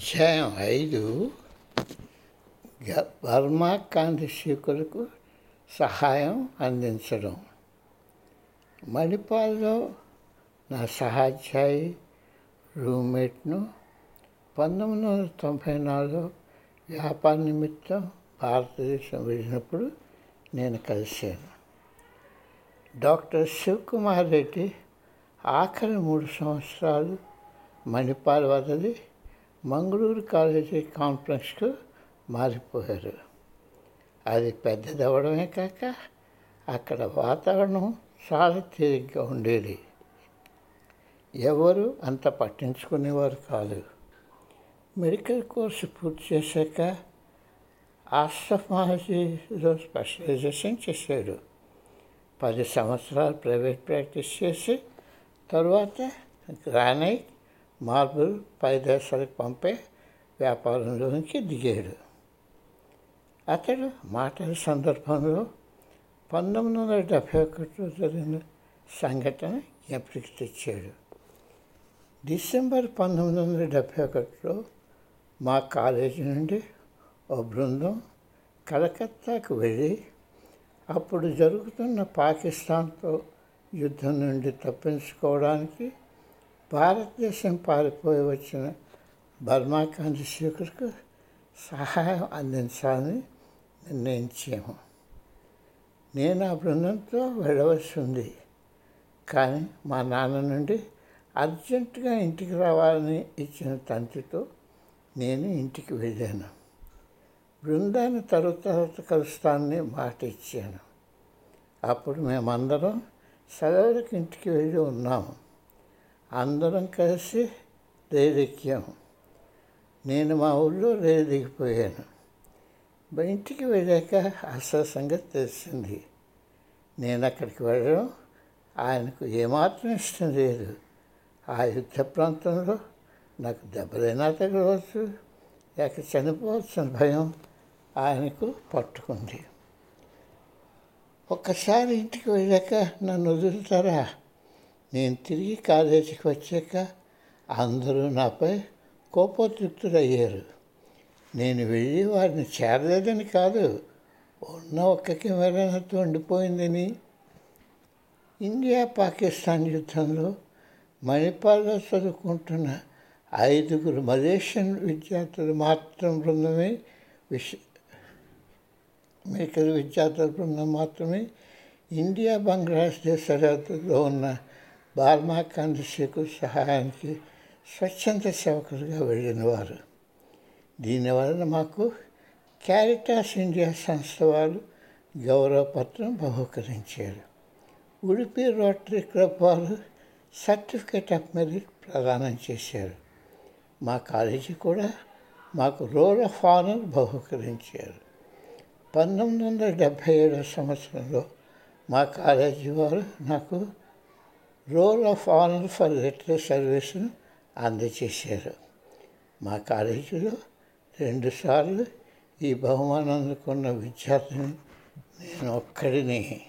అధ్యాయం ఐదు వర్మా బర్మా కాంతిశీకులకు సహాయం అందించడం. మణిపాల్లో నా సహాధ్యాయి రూమ్మేట్ను పంతొమ్మిది వందల తొంభై నాలుగులో వ్యాపార నిమిత్తం భారతదేశం వెళ్ళినప్పుడు నేను కలిశాను. డాక్టర్ శివకుమార్ రెడ్డి ఆఖరి మూడు సంవత్సరాలు మణిపాల్ వదిలి మంగళూరు కాలేజీ కాంప్లెక్స్కు మారిపోయారు. అది పెద్దదవడమే కాక అక్కడ వాతావరణం చాలా తేలిగ్గా ఉండేది. ఎవరు అంత పట్టించుకునేవారు కాదు. మెడికల్ కోర్సు పూర్తి చేశాక ఆస్ట్రఫాలజీలో స్పెషలైజేషన్ చేశాడు పది సంవత్సరాలు ప్రైవేట్ ప్రాక్టీస్ చేసి తర్వాత గ్రానైట్ మార్బుల్ పై దేశాలకు పంపే వ్యాపారంలోనికి దిగాడు. అతడు మాటల సందర్భంలో పంతొమ్మిది వందల డెబ్భై ఒకటిలో జరిగిన సంఘటన జ్ఞప్తికి తెచ్చాడు. డిసెంబర్ పంతొమ్మిది వందల డెబ్భై ఒకటిలో మా కాలేజీ నుండి ఓ బృందం కలకత్తాకు వెళ్ళి అప్పుడు జరుగుతున్న పాకిస్తాన్తో యుద్ధం నుండి తప్పించుకోవడానికి భారతదేశం పారిపోయి వచ్చిన బర్మా చంద్రశేఖర్కు సహాయం అందించాలని నిర్ణయించాము. నేను ఆ బృందంతో వెళ్ళవలసి ఉంది. కానీ మా నాన్న నుండి అర్జెంటుగా ఇంటికి రావాలని ఇచ్చిన తండ్రితో నేను ఇంటికి వెళ్ళాను. బృందాన్ని తరువాత కలుస్తానని మాట ఇచ్చాను. అప్పుడు మేమందరం సెలవులకు ఇంటికి వెళ్ళి ఉన్నాము. అందరం కలిసి రైలు నేను మా ఊళ్ళో రైలు ఇంటికి వెళ్ళాక అసలు సంగతి తెలిసింది. నేను అక్కడికి వెళ్ళడం ఆయనకు ఏమాత్రం ఇష్టం లేదు. ఆ యుద్ధ ప్రాంతంలో నాకు దెబ్బలైనా తగలవచ్చు లేక అని భయం ఆయనకు పట్టుకుంది. ఒక్కసారి ఇంటికి వెళ్ళాక నన్ను వదులుతారా? నేను తిరిగి కాలేజీకి వచ్చాక అందరూ నాపై కోపోద్రిక్తులయ్యారు. నేను వెళ్ళి వారిని చేరలేదని కాదు ఉన్న ఒక్క కెమెరానతో ఉండిపోయిందని. ఇండియా పాకిస్తాన్ యుద్ధంలో మణిపాల్లో చదువుకుంటున్న ఐదుగురు మలేషియన్ విద్యార్థులు మాత్రం బృందమే విష అమెరికన్ విద్యార్థుల బృందం మాత్రమే ఇండియా బంగ్లాదేశ్ సరిహద్దులో ఉన్న బార్మా కాంతిశేకు సహాయానికి స్వచ్ఛంద సేవకులుగా వెళ్ళిన వారు దీనివలన మాకు క్యారిటాస్ ఇండియా సంస్థ వారు గౌరవపత్రం బహుకరించారు. ఉడిపి రోటరీ క్లబ్ వారు సర్టిఫికేట్ ఆఫ్ మెరిట్ ప్రదానం చేశారు. మా కాలేజీ కూడా మాకు రోల్ ఆఫ్ ఆనర్ బహుకరించారు. పంతొమ్మిది వందల డెబ్భై ఏడవ సంవత్సరంలో మా కాలేజీ వారు నాకు role of honour for literary సర్వీస్ను అందజేశారు. మా కాలేజీలో రెండుసార్లు ఈ బహుమానం అందుకున్న విద్యార్థిని నేను ఒక్కడిని